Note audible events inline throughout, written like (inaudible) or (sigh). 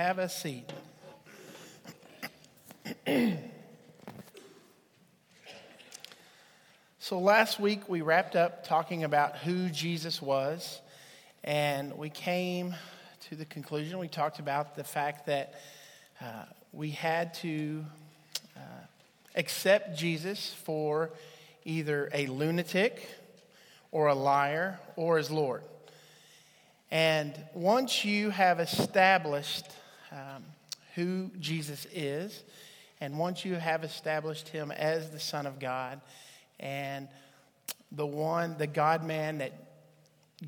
Have a seat. (clears throat) so, last week we wrapped up talking about who Jesus was, and we came to the conclusion. We talked about the fact that uh, we had to uh, accept Jesus for either a lunatic or a liar or as Lord. And once you have established um, who Jesus is, and once you have established him as the Son of God and the one, the God man that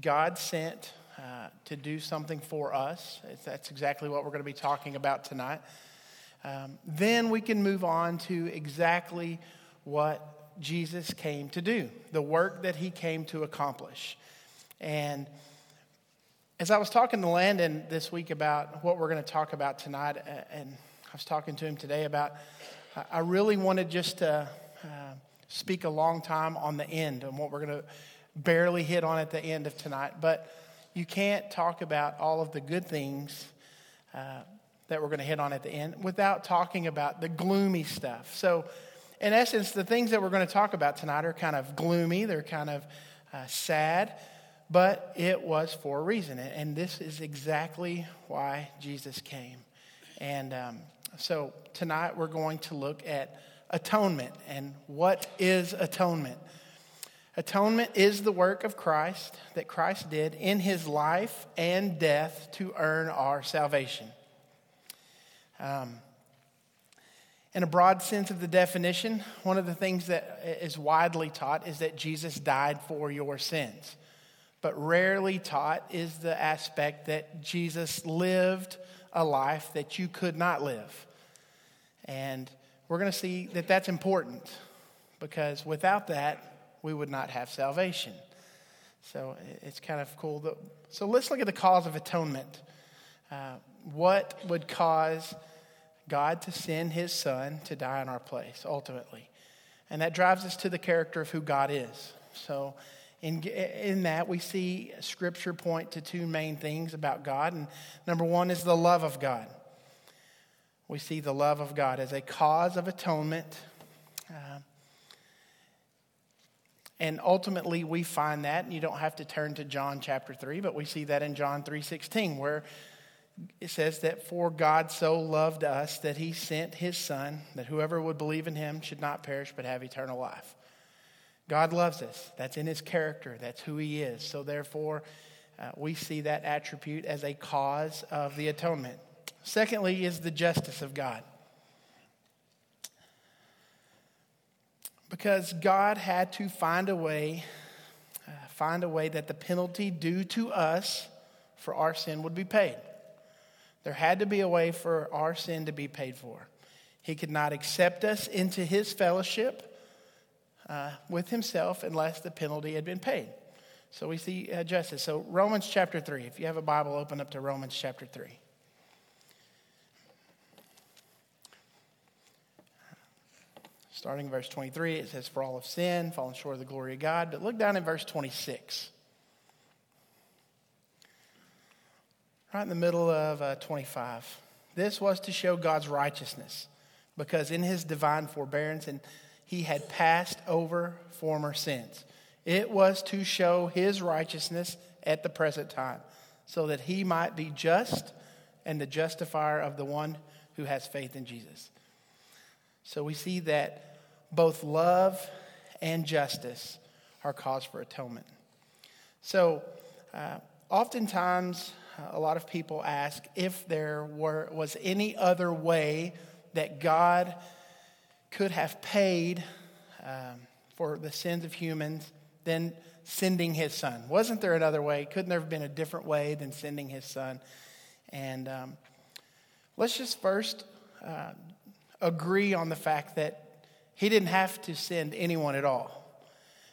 God sent uh, to do something for us, that's exactly what we're going to be talking about tonight, um, then we can move on to exactly what Jesus came to do, the work that he came to accomplish. And as I was talking to Landon this week about what we're going to talk about tonight, uh, and I was talking to him today about, I really wanted just to uh, speak a long time on the end and what we're going to barely hit on at the end of tonight. But you can't talk about all of the good things uh, that we're going to hit on at the end without talking about the gloomy stuff. So, in essence, the things that we're going to talk about tonight are kind of gloomy, they're kind of uh, sad but it was for a reason. And this is exactly why Jesus came. And um, so tonight we're going to look at atonement. And what is atonement? Atonement is the work of Christ that Christ did in his life and death to earn our salvation. Um, in a broad sense of the definition, one of the things that is widely taught is that Jesus died for your sins but rarely taught is the aspect that Jesus lived a life that you could not live. And we're going to see that that's important because without that, we would not have salvation. So it's kind of cool. That, so let's look at the cause of atonement. Uh, what would cause God to send his son to die in our place ultimately? And that drives us to the character of who God is. So in, in that, we see Scripture point to two main things about God. And number one is the love of God. We see the love of God as a cause of atonement. Uh, and ultimately, we find that, and you don't have to turn to John chapter 3, but we see that in John 3.16, where it says that for God so loved us that he sent his son, that whoever would believe in him should not perish but have eternal life. God loves us. That's in his character, that's who he is. So, therefore, uh, we see that attribute as a cause of the atonement. Secondly, is the justice of God. Because God had to find a way, uh, find a way that the penalty due to us for our sin would be paid. There had to be a way for our sin to be paid for. He could not accept us into his fellowship uh, with himself unless the penalty had been paid. So we see uh, justice. So, Romans chapter 3. If you have a Bible, open up to Romans chapter 3. Starting verse 23, it says, For all of sin, fallen short of the glory of God. But look down in verse 26. Right in the middle of uh, 25. This was to show God's righteousness, because in his divine forbearance and he had passed over former sins. It was to show his righteousness at the present time, so that he might be just and the justifier of the one who has faith in Jesus. So we see that both love and justice are cause for atonement. So, uh, oftentimes, a lot of people ask if there were, was any other way that God could have paid um, for the sins of humans than sending his son. Wasn't there another way? Couldn't there have been a different way than sending his son? And um, let's just first uh, agree on the fact that he didn't have to send anyone at all.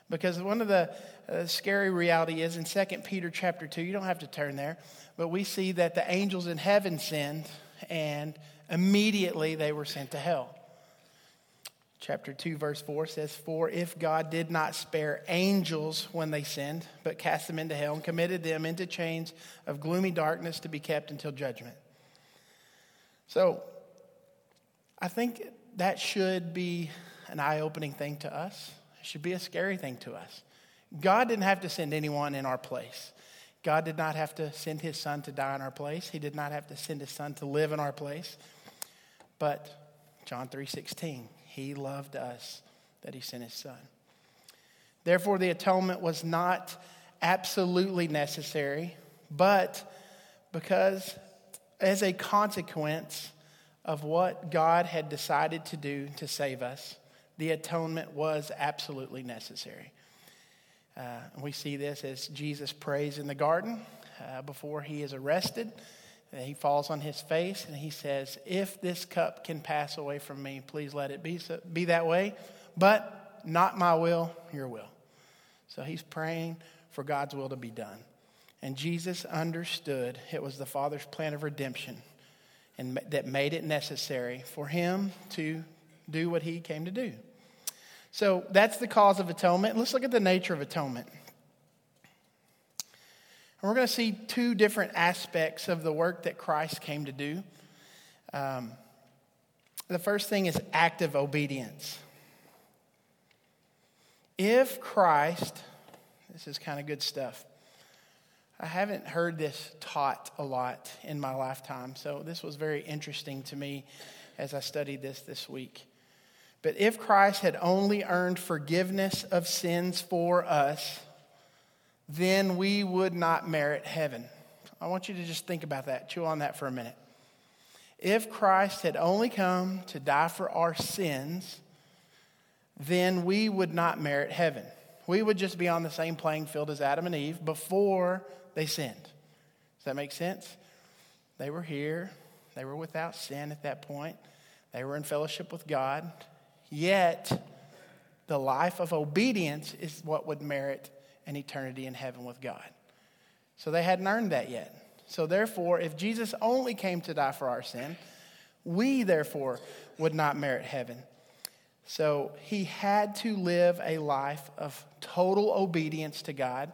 Because one of the uh, scary reality is in 2 Peter chapter 2, you don't have to turn there, but we see that the angels in heaven sinned and immediately they were sent to hell. Chapter 2, verse 4 says, For if God did not spare angels when they sinned, but cast them into hell and committed them into chains of gloomy darkness to be kept until judgment. So I think that should be an eye opening thing to us. It should be a scary thing to us. God didn't have to send anyone in our place. God did not have to send his son to die in our place. He did not have to send his son to live in our place. But John 3:16, he loved us that he sent his son. Therefore the atonement was not absolutely necessary, but because as a consequence of what God had decided to do to save us, the atonement was absolutely necessary. Uh, we see this as Jesus prays in the garden uh, before he is arrested. Uh, he falls on his face and he says, If this cup can pass away from me, please let it be, so, be that way, but not my will, your will. So he's praying for God's will to be done. And Jesus understood it was the Father's plan of redemption and that made it necessary for him to do what he came to do. So that's the cause of atonement. Let's look at the nature of atonement. And we're going to see two different aspects of the work that Christ came to do. Um, the first thing is active obedience. If Christ, this is kind of good stuff. I haven't heard this taught a lot in my lifetime, so this was very interesting to me as I studied this this week. But if Christ had only earned forgiveness of sins for us, then we would not merit heaven. I want you to just think about that, chew on that for a minute. If Christ had only come to die for our sins, then we would not merit heaven. We would just be on the same playing field as Adam and Eve before they sinned. Does that make sense? They were here, they were without sin at that point, they were in fellowship with God. Yet, the life of obedience is what would merit an eternity in heaven with God. So they hadn't earned that yet. So, therefore, if Jesus only came to die for our sin, we, therefore, would not merit heaven. So, he had to live a life of total obedience to God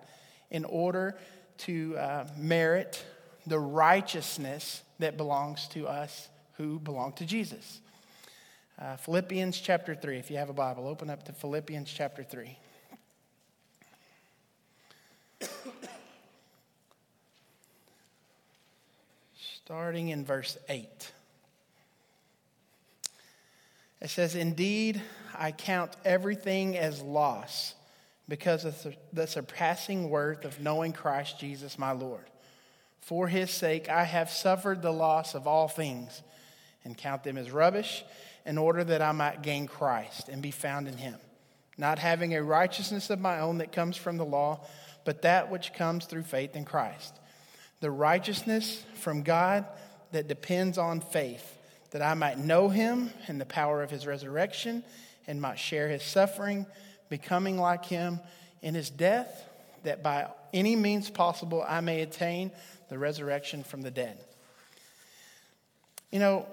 in order to uh, merit the righteousness that belongs to us who belong to Jesus. Uh, Philippians chapter 3. If you have a Bible, open up to Philippians chapter 3. Starting in verse 8. It says, Indeed, I count everything as loss because of the surpassing worth of knowing Christ Jesus my Lord. For his sake, I have suffered the loss of all things and count them as rubbish in order that I might gain Christ and be found in him, not having a righteousness of my own that comes from the law, but that which comes through faith in Christ. The righteousness from God that depends on faith, that I might know him and the power of his resurrection and might share his suffering, becoming like him in his death, that by any means possible I may attain the resurrection from the dead. You know,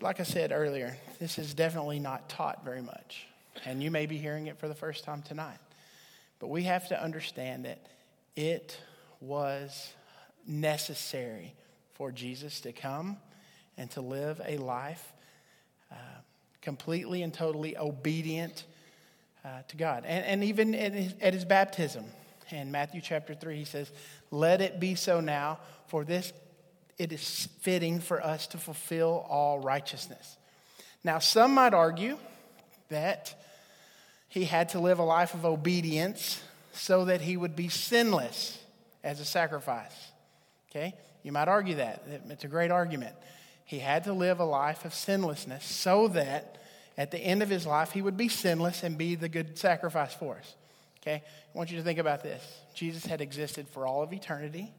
like I said earlier, this is definitely not taught very much. And you may be hearing it for the first time tonight. But we have to understand that it was necessary for Jesus to come and to live a life uh, completely and totally obedient uh, to God. And, and even at his, at his baptism, in Matthew chapter 3, he says, Let it be so now, for this it is fitting for us to fulfill all righteousness. Now, some might argue that he had to live a life of obedience so that he would be sinless as a sacrifice. Okay? You might argue that. It's a great argument. He had to live a life of sinlessness so that at the end of his life he would be sinless and be the good sacrifice for us. Okay? I want you to think about this. Jesus had existed for all of eternity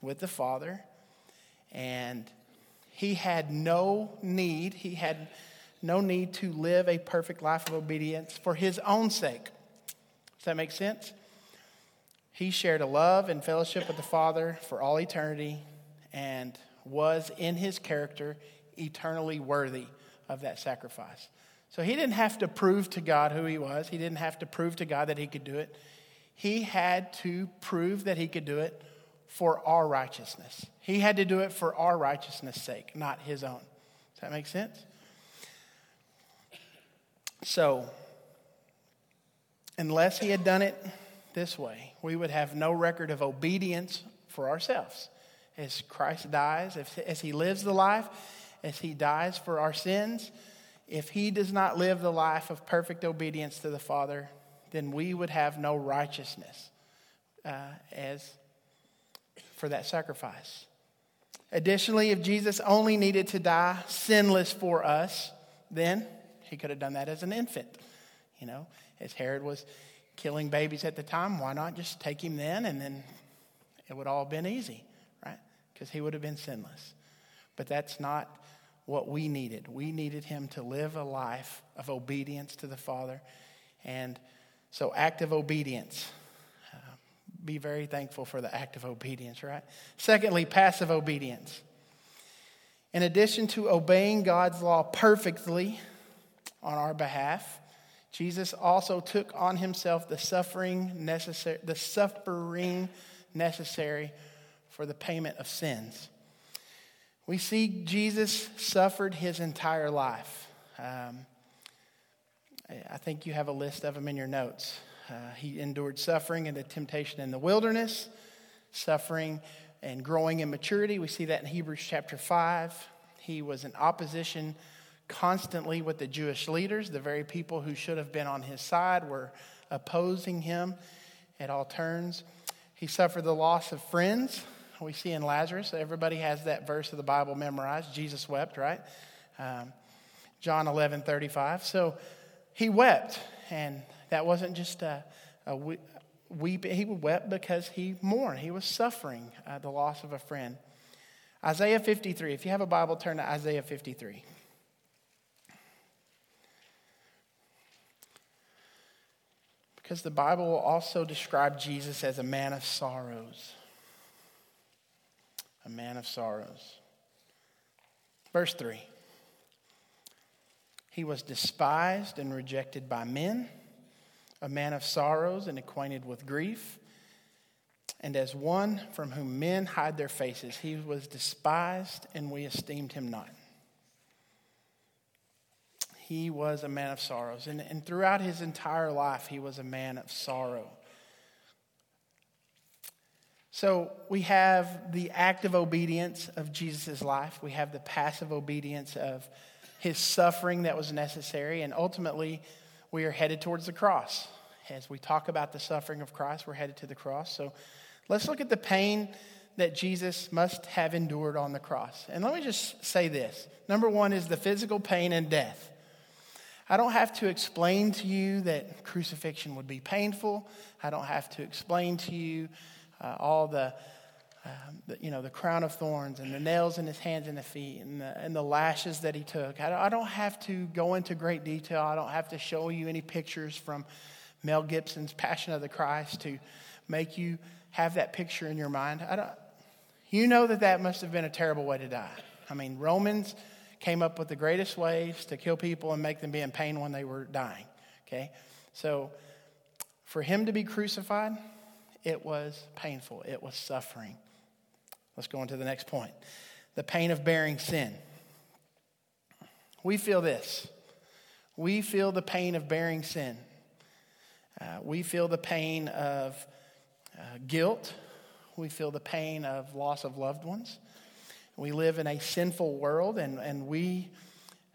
with the Father and he had no need, he had no need to live a perfect life of obedience for his own sake. That make sense? He shared a love and fellowship with the Father for all eternity and was in his character eternally worthy of that sacrifice. So he didn't have to prove to God who he was. He didn't have to prove to God that he could do it. He had to prove that he could do it for our righteousness. He had to do it for our righteousness' sake, not his own. Does that make sense? So, unless he had done it this way, we would have no record of obedience for ourselves. As Christ dies, if, as he lives the life, as he dies for our sins, if he does not live the life of perfect obedience to the Father, then we would have no righteousness uh, as for that sacrifice. Additionally, if Jesus only needed to die sinless for us, then he could have done that as an infant. You know, as Herod was killing babies at the time, why not just take him then and then it would all have been easy, right? Because he would have been sinless. But that's not what we needed. We needed him to live a life of obedience to the Father. And so, active obedience. Uh, be very thankful for the act of obedience, right? Secondly, passive obedience. In addition to obeying God's law perfectly on our behalf, Jesus also took on himself the suffering necessary, the suffering necessary for the payment of sins. We see Jesus suffered his entire life. Um, I think you have a list of them in your notes. Uh, he endured suffering and the temptation in the wilderness, suffering and growing in maturity. We see that in Hebrews chapter 5. He was in opposition constantly with the Jewish leaders. The very people who should have been on his side were opposing him at all turns. He suffered the loss of friends we see in Lazarus. Everybody has that verse of the Bible memorized. Jesus wept, right? Um, John 11, 35. So he wept, and that wasn't just a, a weep. He wept because he mourned. He was suffering uh, the loss of a friend. Isaiah 53. If you have a Bible, turn to Isaiah 53. Because the Bible will also describe Jesus as a man of sorrows a man of sorrows. Verse 3 He was despised and rejected by men, a man of sorrows and acquainted with grief. And as one from whom men hide their faces, he was despised and we esteemed him not. He was a man of sorrows. And, and throughout his entire life, he was a man of sorrow. So we have the active obedience of Jesus' life, we have the passive obedience of his suffering that was necessary, and ultimately we are headed towards the cross. As we talk about the suffering of Christ, we're headed to the cross. So let's look at the pain that Jesus must have endured on the cross. And let me just say this number one is the physical pain and death. I don't have to explain to you that crucifixion would be painful. I don't have to explain to you uh, all the, uh, the, you know, the crown of thorns and the nails in his hands and the feet and the, and the lashes that he took. I don't, I don't have to go into great detail. I don't have to show you any pictures from Mel Gibson's Passion of the Christ to make you have that picture in your mind. I don't, you know that that must have been a terrible way to die. I mean, Romans came up with the greatest ways to kill people and make them be in pain when they were dying. Okay? So, for him to be crucified, it was painful, it was suffering. Let's go on to the next point the pain of bearing sin. We feel this. We feel the pain of bearing sin. Uh, we feel the pain of uh, guilt. We feel the pain of loss of loved ones. We live in a sinful world and, and we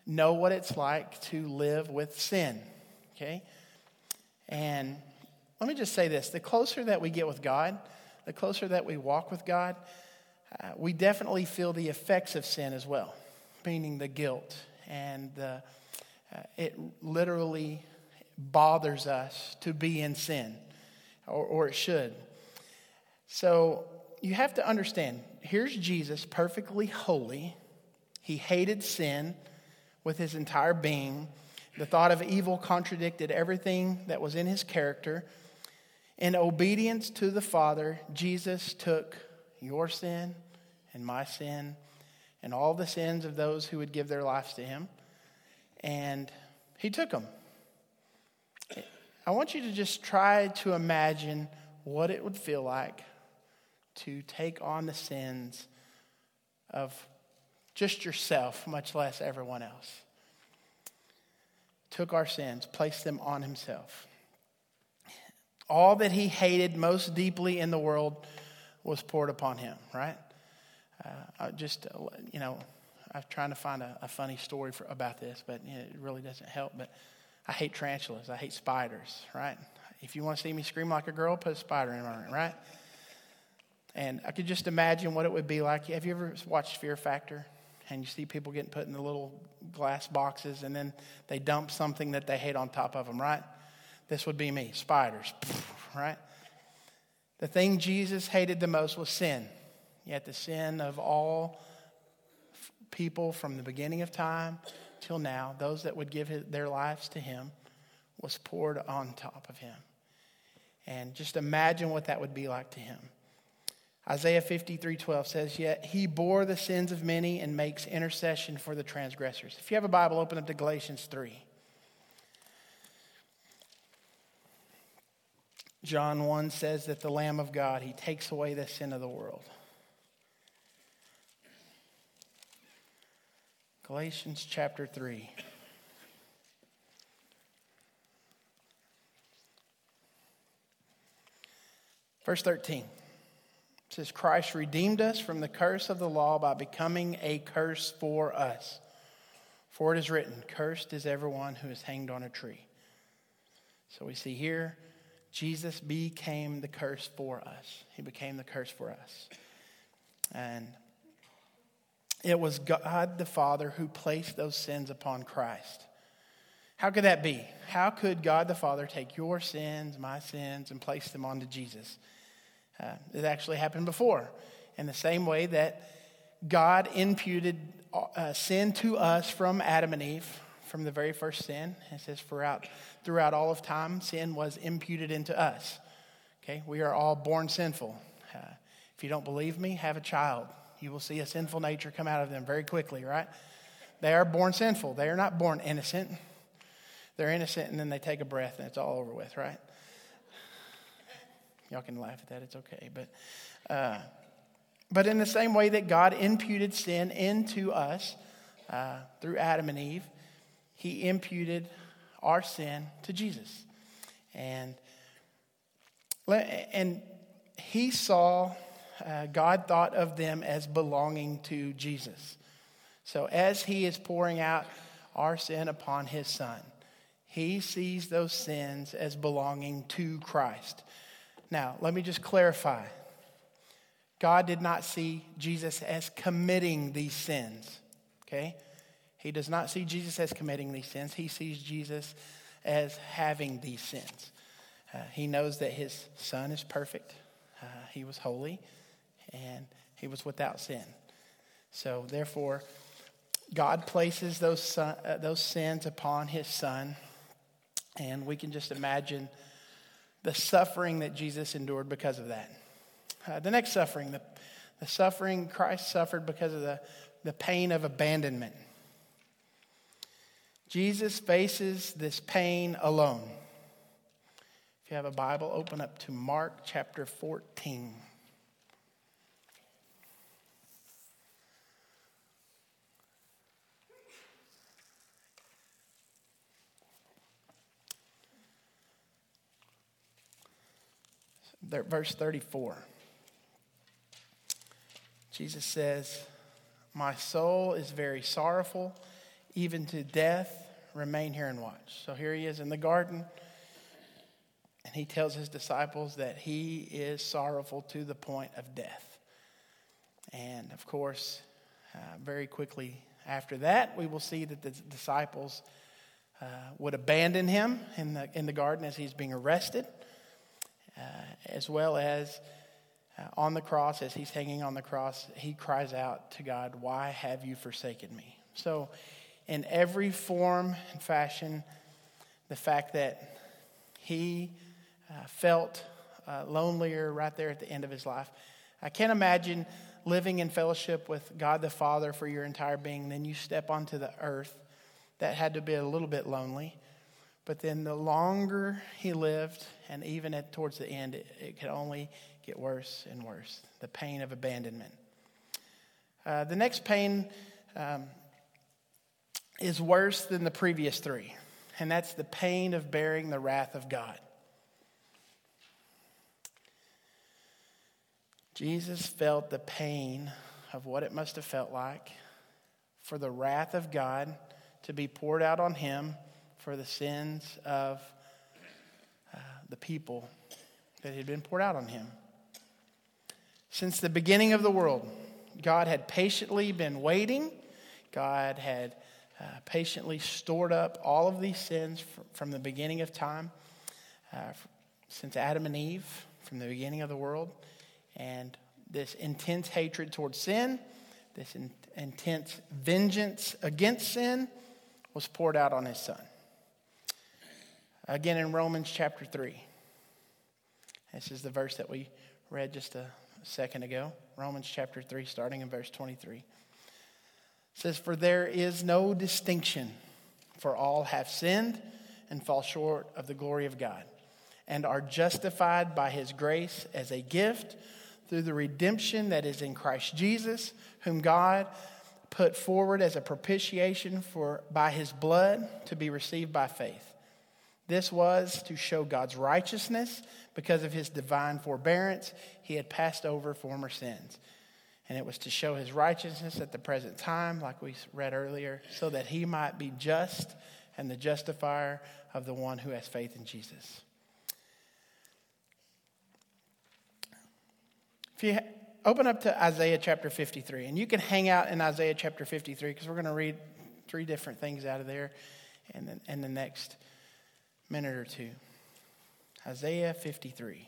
know what it's like to live with sin. Okay? And let me just say this the closer that we get with God, the closer that we walk with God, uh, we definitely feel the effects of sin as well, meaning the guilt. And the, uh, it literally bothers us to be in sin, or, or it should. So you have to understand here's Jesus, perfectly holy. He hated sin with his entire being. The thought of evil contradicted everything that was in his character. In obedience to the Father, Jesus took your sin and my sin and all the sins of those who would give their lives to him, and he took them. I want you to just try to imagine what it would feel like to take on the sins of just yourself, much less everyone else. Took our sins, placed them on himself. All that he hated most deeply in the world was poured upon him, right? Uh, just, uh, you know, I'm trying to find a, a funny story for, about this, but you know, it really doesn't help. But I hate tarantulas. I hate spiders, right? If you want to see me scream like a girl, put a spider in my room, right? And I could just imagine what it would be like. Have you ever watched Fear Factor? And you see people getting put in the little glass boxes and then they dump something that they hate on top of them, right? This would be me spiders, (laughs) right? The thing Jesus hated the most was sin. Yet the sin of all people from the beginning of time till now, those that would give their lives to him, was poured on top of him. And just imagine what that would be like to him. Isaiah 53 12 says, Yet he bore the sins of many and makes intercession for the transgressors. If you have a Bible, open up to Galatians 3. John 1 says that the Lamb of God, he takes away the sin of the world. Galatians chapter 3. Verse 13 says, Christ redeemed us from the curse of the law by becoming a curse for us. For it is written, Cursed is everyone who is hanged on a tree. So we see here, Jesus became the curse for us. He became the curse for us. And it was God the Father who placed those sins upon Christ. How could that be? How could God the Father take your sins, my sins, and place them onto Jesus? Uh, it actually happened before. In the same way that God imputed uh, sin to us from Adam and Eve, from the very first sin. It says, throughout, throughout all of time, sin was imputed into us. Okay, we are all born sinful. Uh, if you don't believe me, have a child. You will see a sinful nature come out of them very quickly, right? They are born sinful. They are not born innocent. They're innocent and then they take a breath and it's all over with, right? Y'all can laugh at that, it's okay. But, uh, but in the same way that God imputed sin into us uh, through Adam and Eve, He imputed our sin to Jesus. And, and He saw, uh, God thought of them as belonging to Jesus. So as He is pouring out our sin upon His Son, He sees those sins as belonging to Christ. Now, let me just clarify. God did not see Jesus as committing these sins, okay? He does not see Jesus as committing these sins. He sees Jesus as having these sins. Uh, he knows that his son is perfect, uh, he was holy, and he was without sin. So, therefore, God places those, son, uh, those sins upon his son, and we can just imagine the suffering that Jesus endured because of that. Uh, the next suffering, the, the suffering Christ suffered because of the, the pain of abandonment. Jesus faces this pain alone. If you have a Bible, open up to Mark chapter 14. Verse 34. Jesus says, My soul is very sorrowful, even to death. Remain here and watch. So here he is in the garden, and he tells his disciples that he is sorrowful to the point of death. And of course, uh, very quickly after that, we will see that the disciples uh, would abandon him in the, in the garden as he's being arrested uh, as well as uh, on the cross, as he's hanging on the cross, he cries out to God, Why have you forsaken me? So, in every form and fashion, the fact that he uh, felt uh, lonelier right there at the end of his life. I can't imagine living in fellowship with God the Father for your entire being. Then you step onto the earth. That had to be a little bit lonely. But then the longer he lived, and even at, towards the end, it, it could only get worse and worse the pain of abandonment. Uh, the next pain um, is worse than the previous three, and that's the pain of bearing the wrath of God. Jesus felt the pain of what it must have felt like for the wrath of God to be poured out on him for the sins of uh, the people that had been poured out on him. Since the beginning of the world, God had patiently been waiting. God had uh, patiently stored up all of these sins from the beginning of time, uh, since Adam and Eve, from the beginning of the world. And this intense hatred towards sin, this in, intense vengeance against sin, was poured out on his son. Again in Romans chapter 3. This is the verse that we read just a second ago. Romans chapter 3, starting in verse 23. It says, For there is no distinction, for all have sinned and fall short of the glory of God, and are justified by his grace as a gift through the redemption that is in Christ Jesus, whom God put forward as a propitiation for by his blood to be received by faith. This was to show God's righteousness because of his divine forbearance. He had passed over former sins. And it was to show his righteousness at the present time, like we read earlier, so that he might be just and the justifier of the one who has faith in Jesus. If you open up to Isaiah chapter 53, and you can hang out in Isaiah chapter 53 because we're going to read three different things out of there in the, in the next minute or two. Isaiah 53.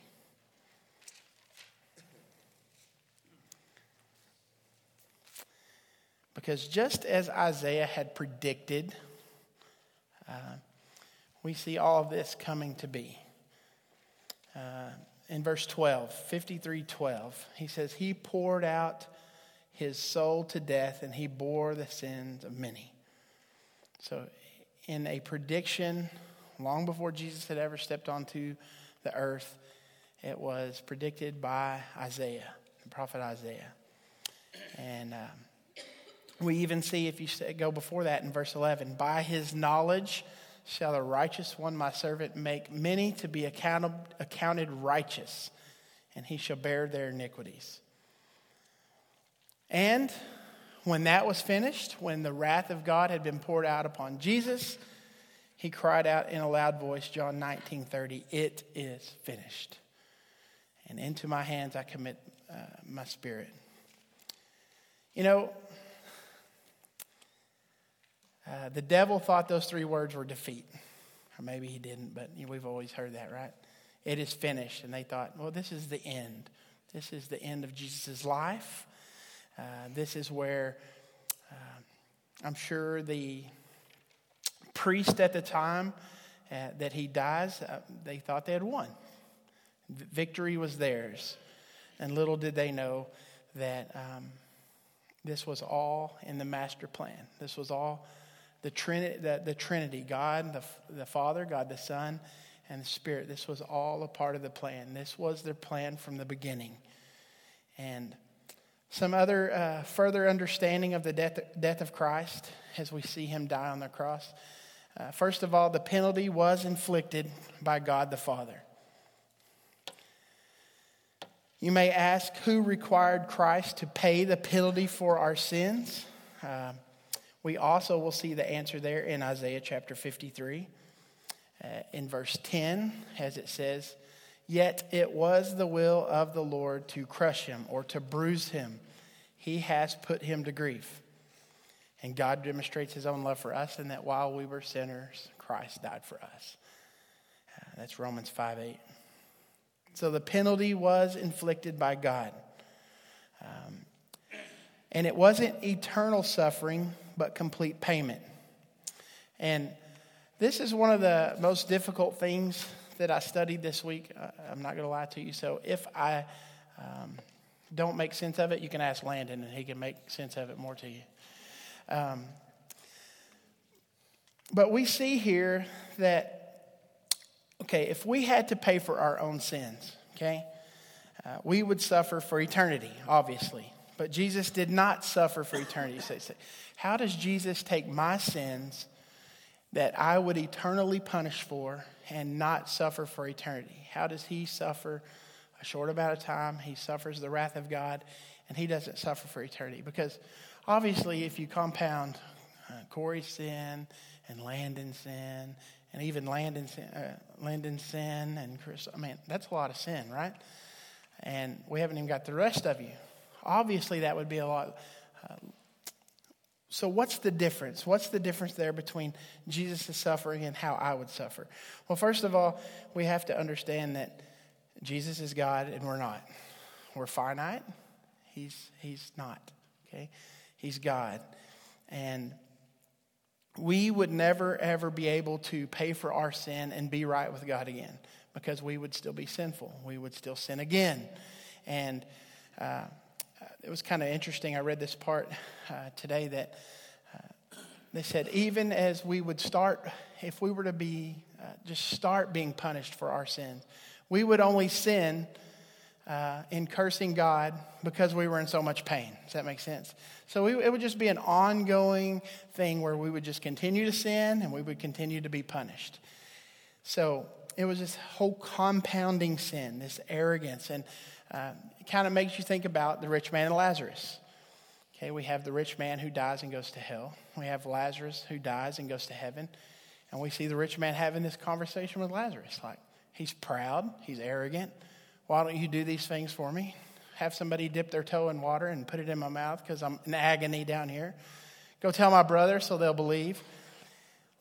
Because just as Isaiah had predicted, uh, we see all of this coming to be. Uh, in verse 12, 53 12, he says, He poured out his soul to death and he bore the sins of many. So, in a prediction long before Jesus had ever stepped onto the earth, it was predicted by Isaiah, the prophet Isaiah. And um, we even see, if you go before that in verse 11, by his knowledge, shall the righteous one, my servant, make many to be accounted, accounted righteous, and he shall bear their iniquities. And when that was finished, when the wrath of God had been poured out upon Jesus, he cried out in a loud voice, John 19 30, It is finished. And into my hands I commit uh, my spirit. You know, uh, the devil thought those three words were defeat. Or maybe he didn't, but you know, we've always heard that, right? It is finished. And they thought, well, this is the end. This is the end of Jesus' life. Uh, this is where uh, I'm sure the priest at the time uh, that he dies, uh, they thought they had won. Victory was theirs. And little did they know that um, this was all in the master plan. This was all the Trinity, the, the Trinity God, the, the Father, God the Son, and the Spirit. This was all a part of the plan. This was their plan from the beginning. And some other uh, further understanding of the death, death of Christ as we see him die on the cross. Uh, first of all, the penalty was inflicted by God the Father. You may ask who required Christ to pay the penalty for our sins? Uh, we also will see the answer there in Isaiah chapter 53, uh, in verse 10, as it says, Yet it was the will of the Lord to crush him or to bruise him. He has put him to grief. And God demonstrates his own love for us in that while we were sinners, Christ died for us. Uh, that's Romans 5 8. So the penalty was inflicted by God. Um, and it wasn't eternal suffering, but complete payment. And this is one of the most difficult things that I studied this week. I'm not going to lie to you. So if I um, don't make sense of it, you can ask Landon, and he can make sense of it more to you. Um, but we see here that, okay, if we had to pay for our own sins, okay, uh, we would suffer for eternity, obviously but Jesus did not suffer for eternity. So, how does Jesus take my sins that I would eternally punish for and not suffer for eternity? How does he suffer a short amount of time? He suffers the wrath of God and he doesn't suffer for eternity. Because obviously, if you compound uh, Corey's sin and Landon's sin and even Landon's sin, uh, Landon's sin and Chris, I mean, that's a lot of sin, right? And we haven't even got the rest of you. Obviously, that would be a lot. Uh, so, what's the difference? What's the difference there between Jesus' suffering and how I would suffer? Well, first of all, we have to understand that Jesus is God and we're not. We're finite, He's, he's not. Okay? He's God. And we would never, ever be able to pay for our sin and be right with God again because we would still be sinful. We would still sin again. And uh, it was kind of interesting. I read this part uh, today that uh, they said, even as we would start, if we were to be, uh, just start being punished for our sins, we would only sin uh, in cursing God because we were in so much pain. Does that make sense? So we, it would just be an ongoing thing where we would just continue to sin and we would continue to be punished. So it was this whole compounding sin, this arrogance, and uh, it kind of makes you think about the rich man and Lazarus. Okay, we have the rich man who dies and goes to hell. We have Lazarus who dies and goes to heaven. And we see the rich man having this conversation with Lazarus. Like, he's proud, he's arrogant. Why don't you do these things for me? Have somebody dip their toe in water and put it in my mouth because I'm in agony down here. Go tell my brother so they'll believe.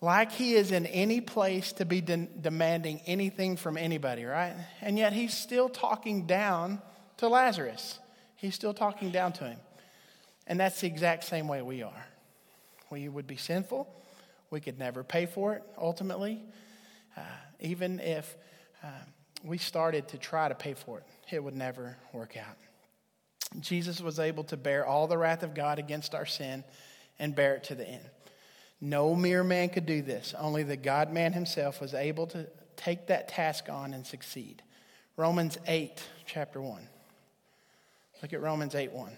Like he is in any place to be de- demanding anything from anybody, right? And yet he's still talking down to Lazarus. He's still talking down to him. And that's the exact same way we are. We would be sinful. We could never pay for it ultimately. Uh, even if. Uh, we started to try to pay for it, it would never work out. Jesus was able to bear all the wrath of God against our sin and bear it to the end. No mere man could do this. Only the God man himself was able to take that task on and succeed. Romans 8, chapter 1. Look at Romans 8 1.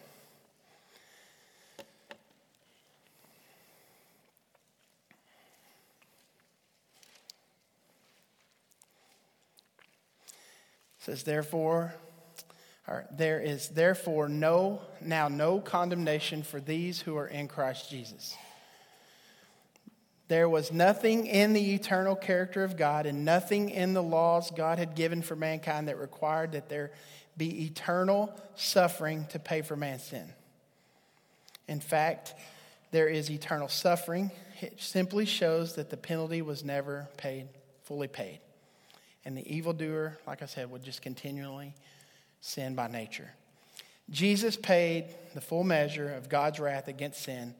Says, therefore, or there is therefore no, now no condemnation for these who are in Christ Jesus. There was nothing in the eternal character of God and nothing in the laws God had given for mankind that required that there be eternal suffering to pay for man's sin. In fact, there is eternal suffering. It simply shows that the penalty was never paid, fully paid. And the evildoer, like I said, would just continually sin by nature. Jesus paid the full measure of God's wrath against sin,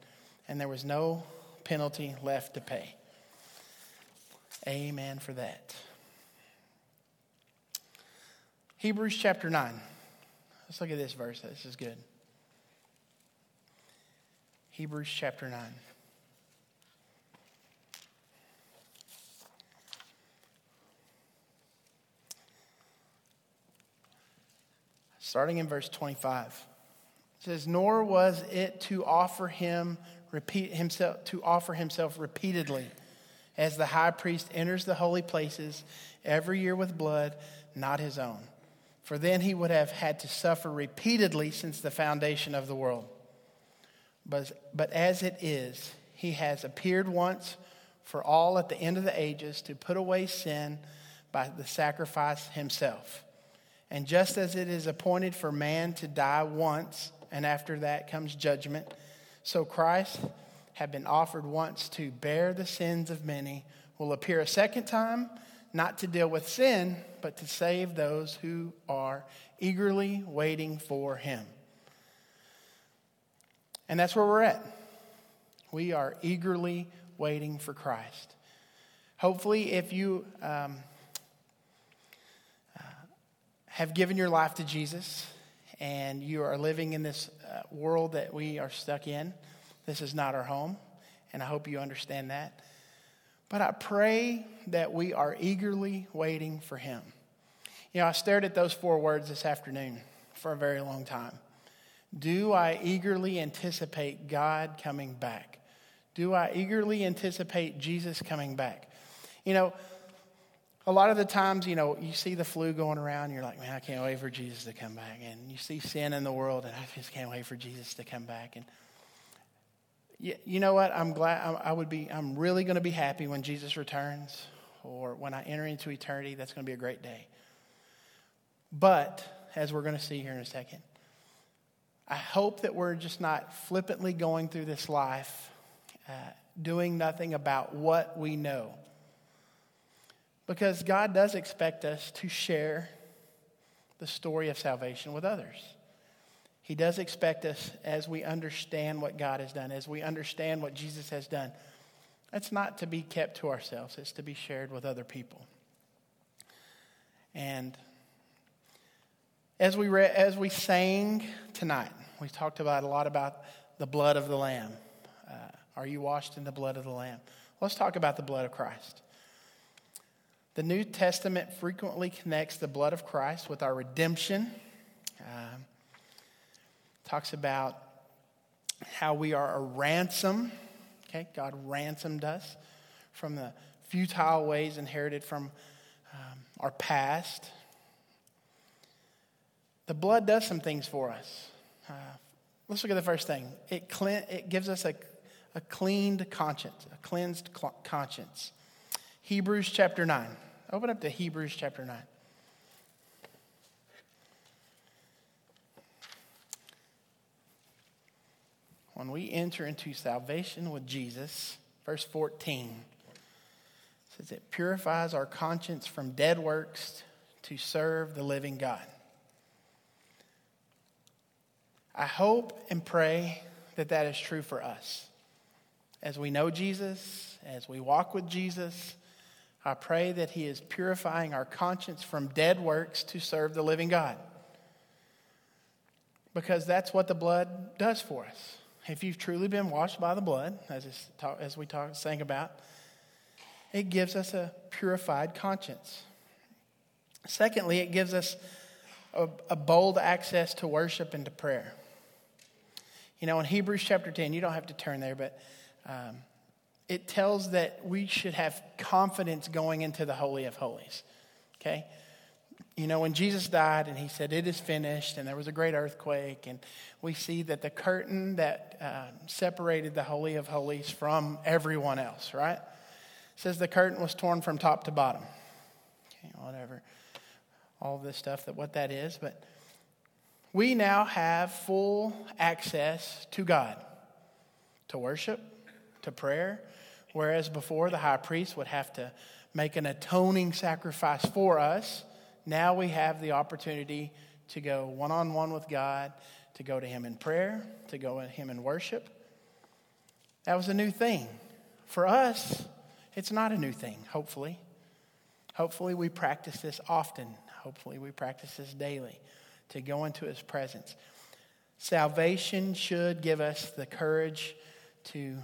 and there was no penalty left to pay. Amen for that. Hebrews chapter 9. Let's look at this verse. This is good. Hebrews chapter 9. Starting in verse 25. It says, Nor was it to offer him repeat himself to offer himself repeatedly as the high priest enters the holy places every year with blood not his own. For then he would have had to suffer repeatedly since the foundation of the world. But, but as it is, he has appeared once for all at the end of the ages to put away sin by the sacrifice himself. And just as it is appointed for man to die once, and after that comes judgment, so Christ, had been offered once to bear the sins of many, will appear a second time, not to deal with sin, but to save those who are eagerly waiting for him. And that's where we're at. We are eagerly waiting for Christ. Hopefully, if you. Um, have given your life to Jesus and you are living in this uh, world that we are stuck in, this is not our home. And I hope you understand that. But I pray that we are eagerly waiting for Him. You know, I stared at those four words this afternoon for a very long time. Do I eagerly anticipate God coming back? Do I eagerly anticipate Jesus coming back? You know, a lot of the times, you know, you see the flu going around, you're like, man, I can't wait for Jesus to come back. And you see sin in the world, and I just can't wait for Jesus to come back. And you, you know what? I'm glad, I would be, I'm really going to be happy when Jesus returns or when I enter into eternity. That's going to be a great day. But, as we're going to see here in a second, I hope that we're just not flippantly going through this life uh, doing nothing about what we know. Because God does expect us to share the story of salvation with others. He does expect us as we understand what God has done, as we understand what Jesus has done. It's not to be kept to ourselves, it's to be shared with other people. And as we, re- as we sang tonight, we talked about a lot about the blood of the Lamb. Uh, are you washed in the blood of the Lamb? Let's talk about the blood of Christ. The New Testament frequently connects the blood of Christ with our redemption. Uh, talks about how we are a ransom. Okay, God ransomed us from the futile ways inherited from um, our past. The blood does some things for us. Uh, let's look at the first thing. It, cle- it gives us a, a cleaned conscience, a cleansed cl- conscience. Hebrews chapter 9. Open up to Hebrews chapter 9. When we enter into salvation with Jesus, verse 14 says it purifies our conscience from dead works to serve the living God. I hope and pray that that is true for us. As we know Jesus, as we walk with Jesus, I pray that He is purifying our conscience from dead works to serve the living God. Because that's what the blood does for us. If you've truly been washed by the blood, as, talk, as we talk, sang about, it gives us a purified conscience. Secondly, it gives us a, a bold access to worship and to prayer. You know, in Hebrews chapter 10, you don't have to turn there, but um, it tells that we should have confidence going into the Holy of Holies. Okay? You know, when Jesus died and he said, It is finished, and there was a great earthquake, and we see that the curtain that uh, separated the Holy of Holies from everyone else, right? Says the curtain was torn from top to bottom. Okay, whatever. All this stuff, that what that is, but we now have full access to God to worship, to prayer, whereas before the high priest would have to make an atoning sacrifice for us. Now we have the opportunity to go one on one with God, to go to Him in prayer, to go to Him in worship. That was a new thing. For us, it's not a new thing, hopefully. Hopefully, we practice this often. Hopefully, we practice this daily to go into his presence. Salvation should give us the courage to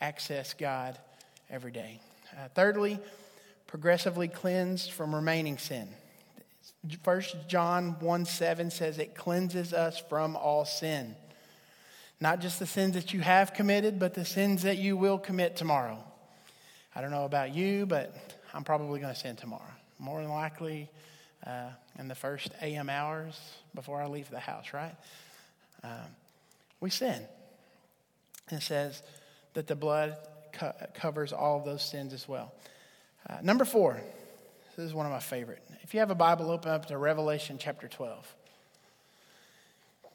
access God every day. Uh, thirdly, progressively cleansed from remaining sin. First John 1 7 says it cleanses us from all sin. Not just the sins that you have committed, but the sins that you will commit tomorrow. I don't know about you, but I'm probably going to sin tomorrow. More than likely, uh, in the first AM hours before I leave the house, right? Um, we sin. It says that the blood co- covers all of those sins as well. Uh, number four, this is one of my favorite. If you have a Bible, open up to Revelation chapter 12. It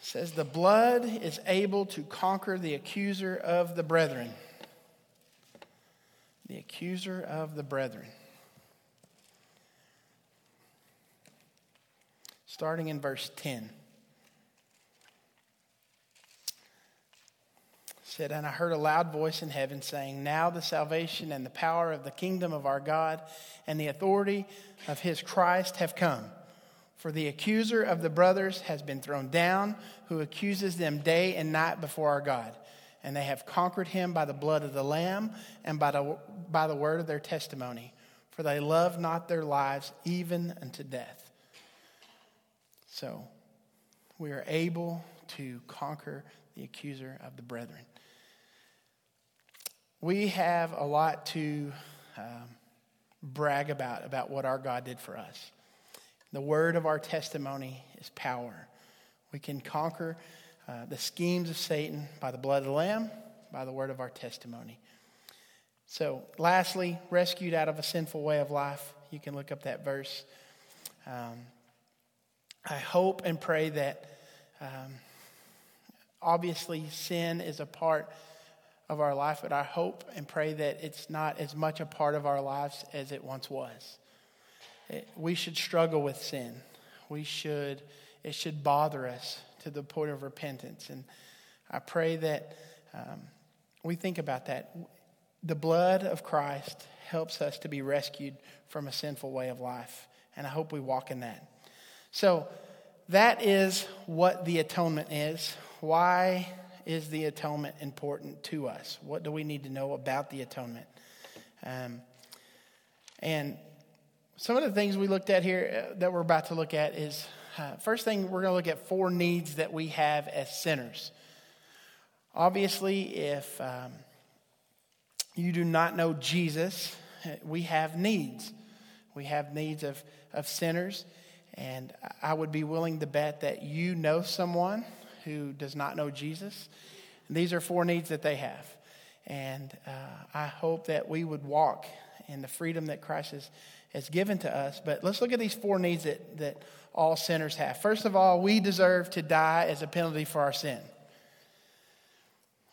says, The blood is able to conquer the accuser of the brethren. The accuser of the brethren. starting in verse 10. Said, And I heard a loud voice in heaven saying, Now the salvation and the power of the kingdom of our God and the authority of his Christ have come. For the accuser of the brothers has been thrown down, who accuses them day and night before our God. And they have conquered him by the blood of the Lamb and by the, by the word of their testimony. For they love not their lives even unto death. So we are able to conquer the accuser of the brethren. We have a lot to um, brag about, about what our God did for us. The word of our testimony is power. We can conquer uh, the schemes of Satan by the blood of the Lamb, by the word of our testimony. So, lastly, rescued out of a sinful way of life. You can look up that verse. Um, I hope and pray that um, obviously sin is a part of our life, but I hope and pray that it's not as much a part of our lives as it once was. It, we should struggle with sin. We should, it should bother us to the point of repentance. And I pray that um, we think about that. The blood of Christ helps us to be rescued from a sinful way of life. And I hope we walk in that. So, that is what the atonement is. Why is the atonement important to us? What do we need to know about the atonement? Um, and some of the things we looked at here uh, that we're about to look at is uh, first thing, we're going to look at four needs that we have as sinners. Obviously, if um, you do not know Jesus, we have needs. We have needs of, of sinners. And I would be willing to bet that you know someone who does not know Jesus. And these are four needs that they have. And uh, I hope that we would walk in the freedom that Christ has, has given to us. But let's look at these four needs that, that all sinners have. First of all, we deserve to die as a penalty for our sin.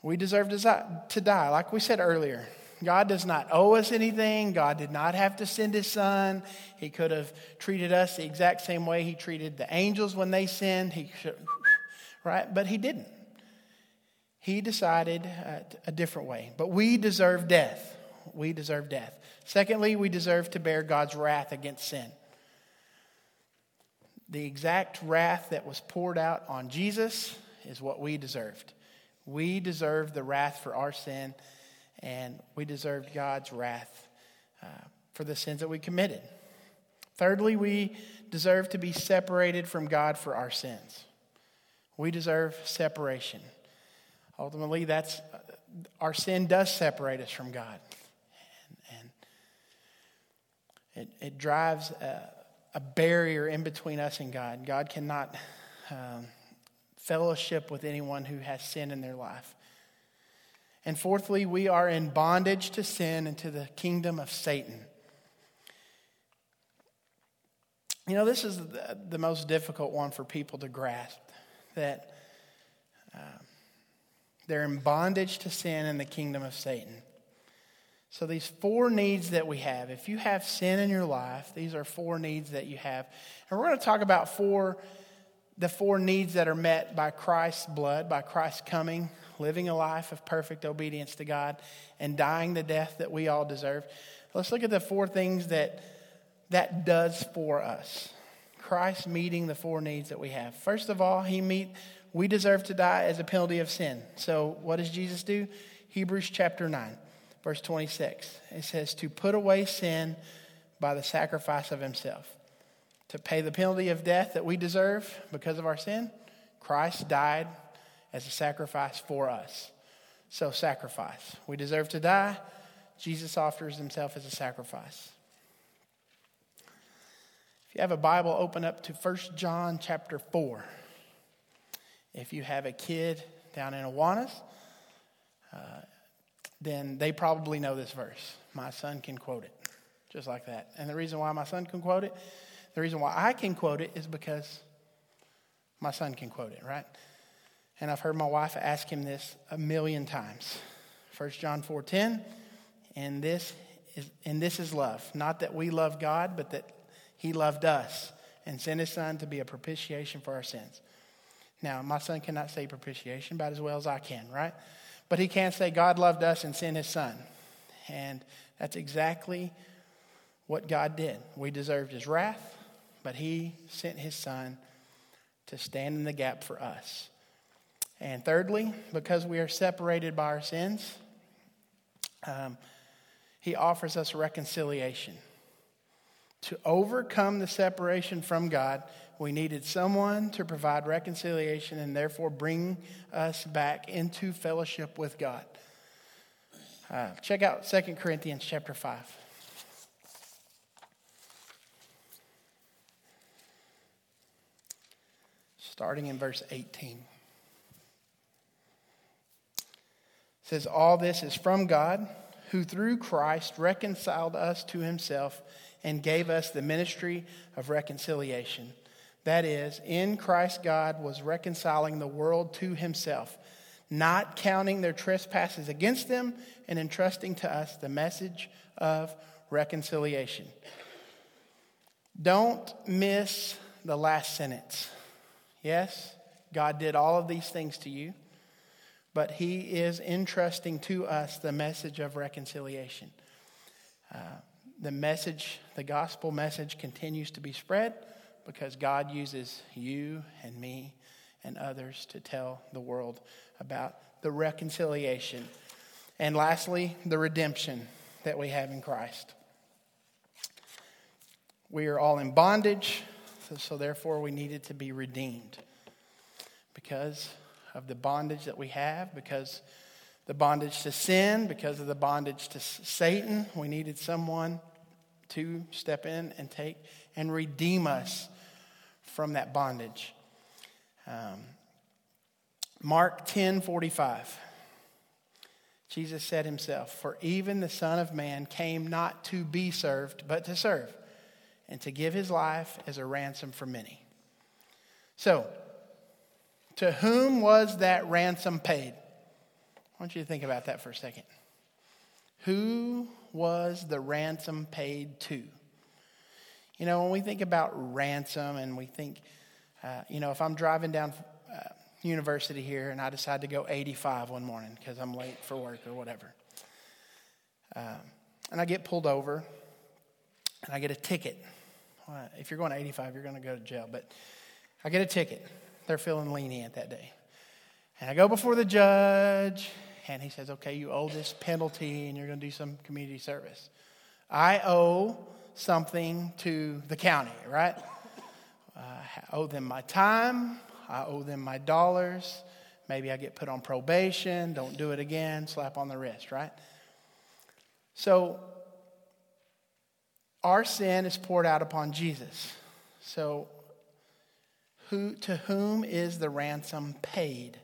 We deserve to die. Like we said earlier, God does not owe us anything. God did not have to send his son. He could have treated us the exact same way he treated the angels when they sinned. He right? But he didn't. He decided uh, a different way. But we deserve death. We deserve death. Secondly, we deserve to bear God's wrath against sin. The exact wrath that was poured out on Jesus is what we deserved. We deserve the wrath for our sin, and we deserved God's wrath uh, for the sins that we committed. Thirdly, we deserve to be separated from God for our sins. We deserve separation. Ultimately, that's our sin does separate us from God, and, and it, it drives. Uh, a barrier in between us and God. God cannot um, fellowship with anyone who has sin in their life. And fourthly, we are in bondage to sin and to the kingdom of Satan. You know, this is the, the most difficult one for people to grasp that uh, they're in bondage to sin and the kingdom of Satan. So, these four needs that we have, if you have sin in your life, these are four needs that you have. And we're going to talk about four, the four needs that are met by Christ's blood, by Christ's coming, living a life of perfect obedience to God, and dying the death that we all deserve. Let's look at the four things that that does for us. Christ meeting the four needs that we have. First of all, he meet we deserve to die as a penalty of sin. So, what does Jesus do? Hebrews chapter 9 verse 26. It says, To put away sin by the sacrifice of himself. To pay the penalty of death that we deserve because of our sin, Christ died as a sacrifice for us. So, sacrifice. We deserve to die. Jesus offers himself as a sacrifice. If you have a Bible, open up to 1 John chapter 4. If you have a kid down in Awanas, uh, then they probably know this verse. My son can quote it, just like that. And the reason why my son can quote it, the reason why I can quote it is because my son can quote it, right? And I've heard my wife ask him this a million times. 1 John 4:10, and this is and this is love, not that we love God, but that he loved us and sent his son to be a propitiation for our sins. Now, my son cannot say propitiation about as well as I can, right? But he can't say God loved us and sent his son. And that's exactly what God did. We deserved his wrath, but he sent his son to stand in the gap for us. And thirdly, because we are separated by our sins, um, he offers us reconciliation. To overcome the separation from God, we needed someone to provide reconciliation and therefore bring us back into fellowship with God. Uh, check out 2 Corinthians chapter 5. Starting in verse 18. It says, All this is from God, who through Christ reconciled us to himself and gave us the ministry of reconciliation. That is, in Christ, God was reconciling the world to himself not counting their trespasses against them, and entrusting to us the message of reconciliation. Don't miss the last sentence. Yes, God did all of these things to you, but He is entrusting to us the message of reconciliation. Uh, the message, the gospel message, continues to be spread because God uses you and me and others to tell the world about the reconciliation. And lastly, the redemption that we have in Christ. We are all in bondage, so, so therefore we needed to be redeemed because of the bondage that we have, because the bondage to sin, because of the bondage to Satan. We needed someone to step in and take and redeem us from that bondage. Um, Mark 10 45. Jesus said himself, For even the Son of Man came not to be served, but to serve, and to give his life as a ransom for many. So, to whom was that ransom paid? I want you to think about that for a second. Who was the ransom paid to? You know, when we think about ransom and we think, uh, you know, if I'm driving down uh, university here and I decide to go 85 one morning because I'm late for work or whatever. Um, and I get pulled over and I get a ticket. If you're going to 85, you're going to go to jail, but I get a ticket. They're feeling lenient that day. And I go before the judge and he says, okay, you owe this penalty and you're going to do some community service. I owe something to the county, right? I owe them my time. I owe them my dollars. Maybe I get put on probation, don't do it again, slap on the wrist, right? So, our sin is poured out upon Jesus. So, who, to whom is the ransom paid?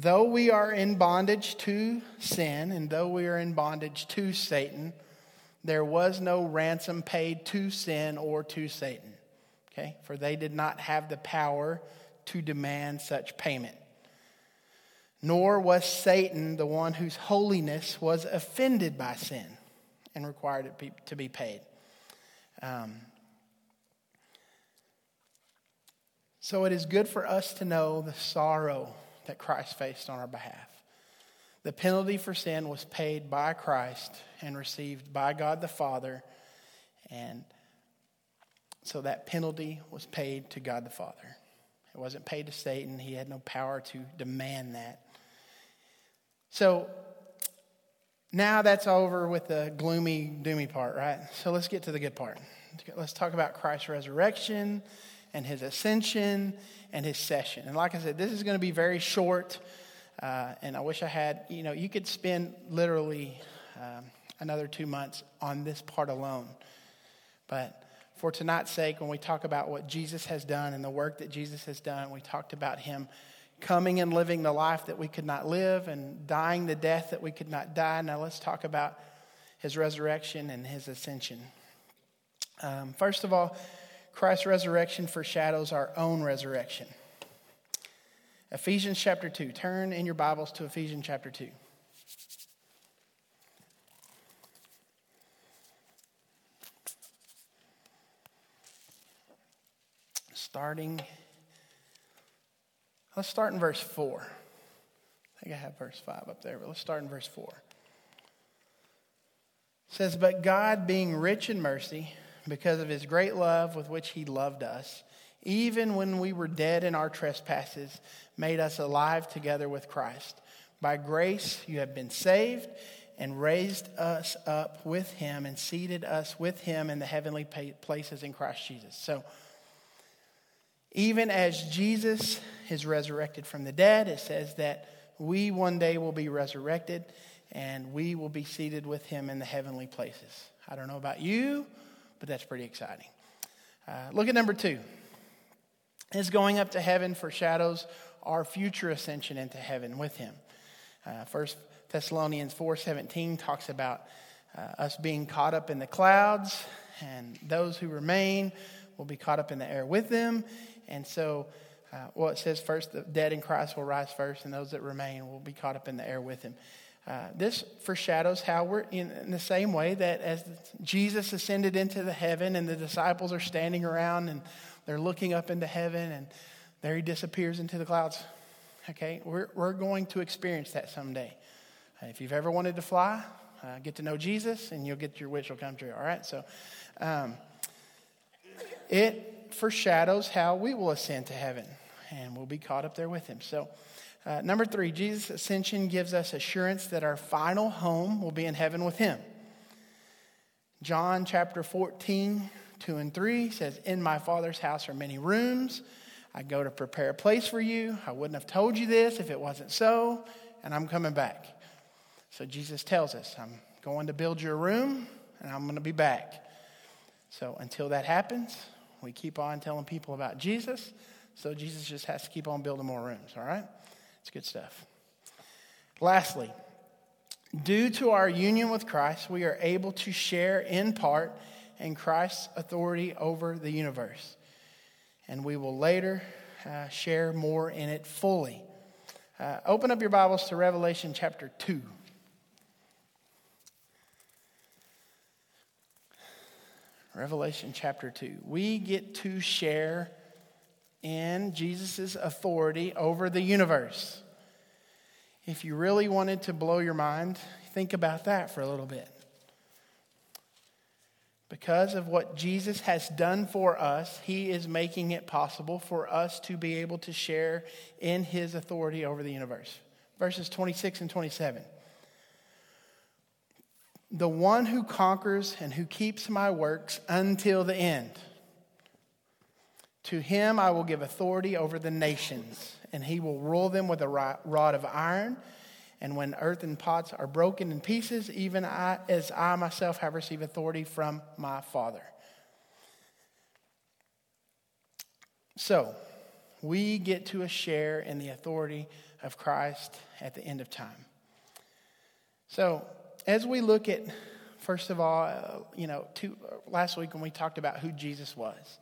Though we are in bondage to sin, and though we are in bondage to Satan, there was no ransom paid to sin or to Satan. Okay? For they did not have the power to demand such payment. Nor was Satan the one whose holiness was offended by sin and required it to be paid. Um, so it is good for us to know the sorrow that Christ faced on our behalf. The penalty for sin was paid by Christ and received by God the Father, and so that penalty was paid to God the Father. It wasn't paid to Satan. He had no power to demand that. So now that's over with the gloomy, doomy part, right? So let's get to the good part. Let's talk about Christ's resurrection and his ascension and his session. And like I said, this is going to be very short. Uh, and I wish I had, you know, you could spend literally um, another two months on this part alone. But for tonight's sake, when we talk about what Jesus has done and the work that Jesus has done, we talked about him coming and living the life that we could not live and dying the death that we could not die. Now let's talk about his resurrection and his ascension. Um, first of all, Christ's resurrection foreshadows our own resurrection. Ephesians chapter 2. Turn in your Bibles to Ephesians chapter 2. starting. Let's start in verse 4. I think I have verse 5 up there, but let's start in verse 4. It says, But God, being rich in mercy, because of his great love with which he loved us, even when we were dead in our trespasses, made us alive together with Christ. By grace you have been saved, and raised us up with him and seated us with him in the heavenly places in Christ Jesus. So, even as Jesus is resurrected from the dead, it says that we one day will be resurrected and we will be seated with him in the heavenly places. I don't know about you, but that's pretty exciting. Uh, look at number two. His going up to heaven foreshadows our future ascension into heaven with him. Uh, First Thessalonians 4:17 talks about uh, us being caught up in the clouds, and those who remain will be caught up in the air with them. And so, uh, well, it says first the dead in Christ will rise first, and those that remain will be caught up in the air with him. Uh, this foreshadows how we're in, in, the same way that as Jesus ascended into the heaven and the disciples are standing around and they're looking up into heaven and there he disappears into the clouds. Okay, we're, we're going to experience that someday. Uh, if you've ever wanted to fly, uh, get to know Jesus and you'll get your wish will come true. All right, so um, it foreshadows how we will ascend to heaven and we'll be caught up there with him. So, uh, number three, Jesus' ascension gives us assurance that our final home will be in heaven with him. John chapter 14, 2 and 3 says, In my Father's house are many rooms. I go to prepare a place for you. I wouldn't have told you this if it wasn't so, and I'm coming back. So Jesus tells us, I'm going to build your room, and I'm going to be back. So until that happens, we keep on telling people about Jesus. So Jesus just has to keep on building more rooms, all right? It's good stuff. Lastly, due to our union with Christ, we are able to share in part in Christ's authority over the universe. And we will later uh, share more in it fully. Uh, open up your Bibles to Revelation chapter 2. Revelation chapter 2. We get to share in Jesus' authority over the universe. If you really wanted to blow your mind, think about that for a little bit. Because of what Jesus has done for us, he is making it possible for us to be able to share in his authority over the universe. Verses 26 and 27. The one who conquers and who keeps my works until the end. To him I will give authority over the nations, and he will rule them with a rod of iron. And when earthen pots are broken in pieces, even I, as I myself have received authority from my Father. So, we get to a share in the authority of Christ at the end of time. So, as we look at, first of all, uh, you know, two, uh, last week when we talked about who Jesus was,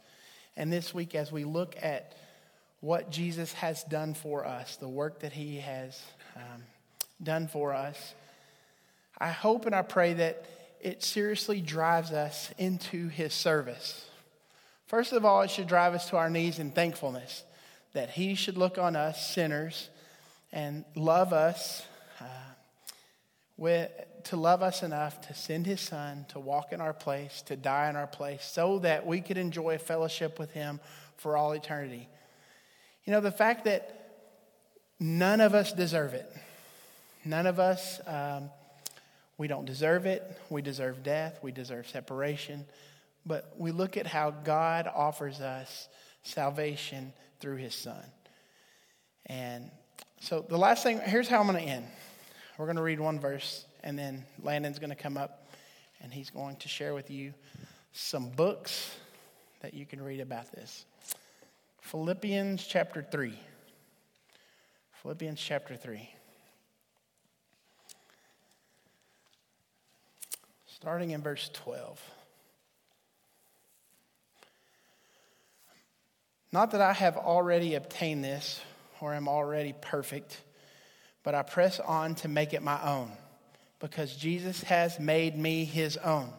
and this week as we look at what Jesus has done for us, the work that he has um, done for us, I hope and I pray that it seriously drives us into his service. First of all, it should drive us to our knees in thankfulness that he should look on us, sinners, and love us uh, with, to love us enough to send his son to walk in our place, to die in our place, so that we could enjoy fellowship with him for all eternity. You know, the fact that none of us deserve it. None of us, um, we don't deserve it. We deserve death. We deserve separation. But we look at how God offers us salvation through his son. And so the last thing, here's how I'm going to end. We're going to read one verse and then Landon's going to come up and he's going to share with you some books that you can read about this. Philippians chapter 3. Philippians chapter 3. Starting in verse 12. Not that I have already obtained this or am already perfect, but I press on to make it my own because Jesus has made me his own.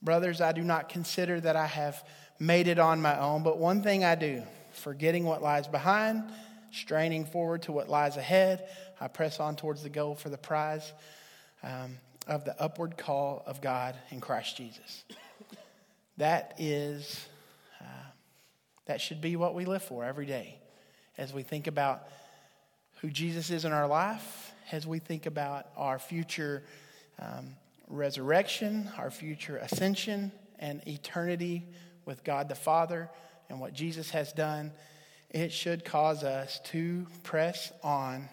Brothers, I do not consider that I have made it on my own, but one thing I do, forgetting what lies behind, straining forward to what lies ahead, I press on towards the goal for the prize um, of the upward call of God in Christ Jesus. That is, uh, that should be what we live for every day as we think about who Jesus is in our life as we think about our future um, resurrection, our future ascension, and eternity with God the Father and what Jesus has done, it should cause us to press on,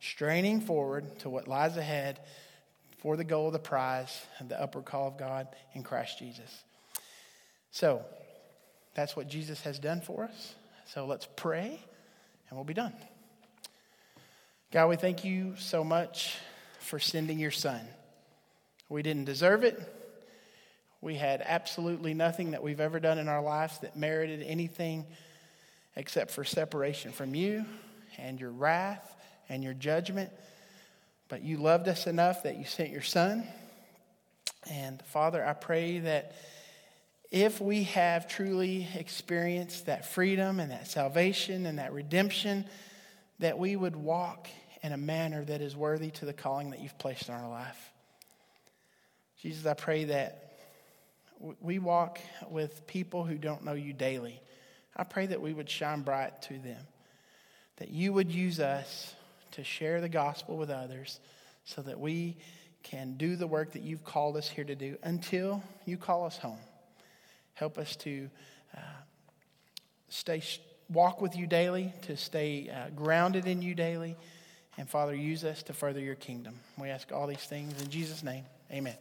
straining forward to what lies ahead for the goal of the prize and the upward call of God in Christ Jesus. So, that's what Jesus has done for us. So let's pray and we'll be done. God, we thank you so much for sending your son. We didn't deserve it. We had absolutely nothing that we've ever done in our lives that merited anything except for separation from you and your wrath and your judgment. But you loved us enough that you sent your son. And Father, I pray that if we have truly experienced that freedom and that salvation and that redemption, that we would walk in a manner that is worthy to the calling that you've placed in our life. Jesus, I pray that we walk with people who don't know you daily. I pray that we would shine bright to them, that you would use us to share the gospel with others so that we can do the work that you've called us here to do until you call us home. Help us to uh, stay, walk with you daily, to stay uh, grounded in you daily. And Father, use us to further your kingdom. We ask all these things in Jesus' name. Amen.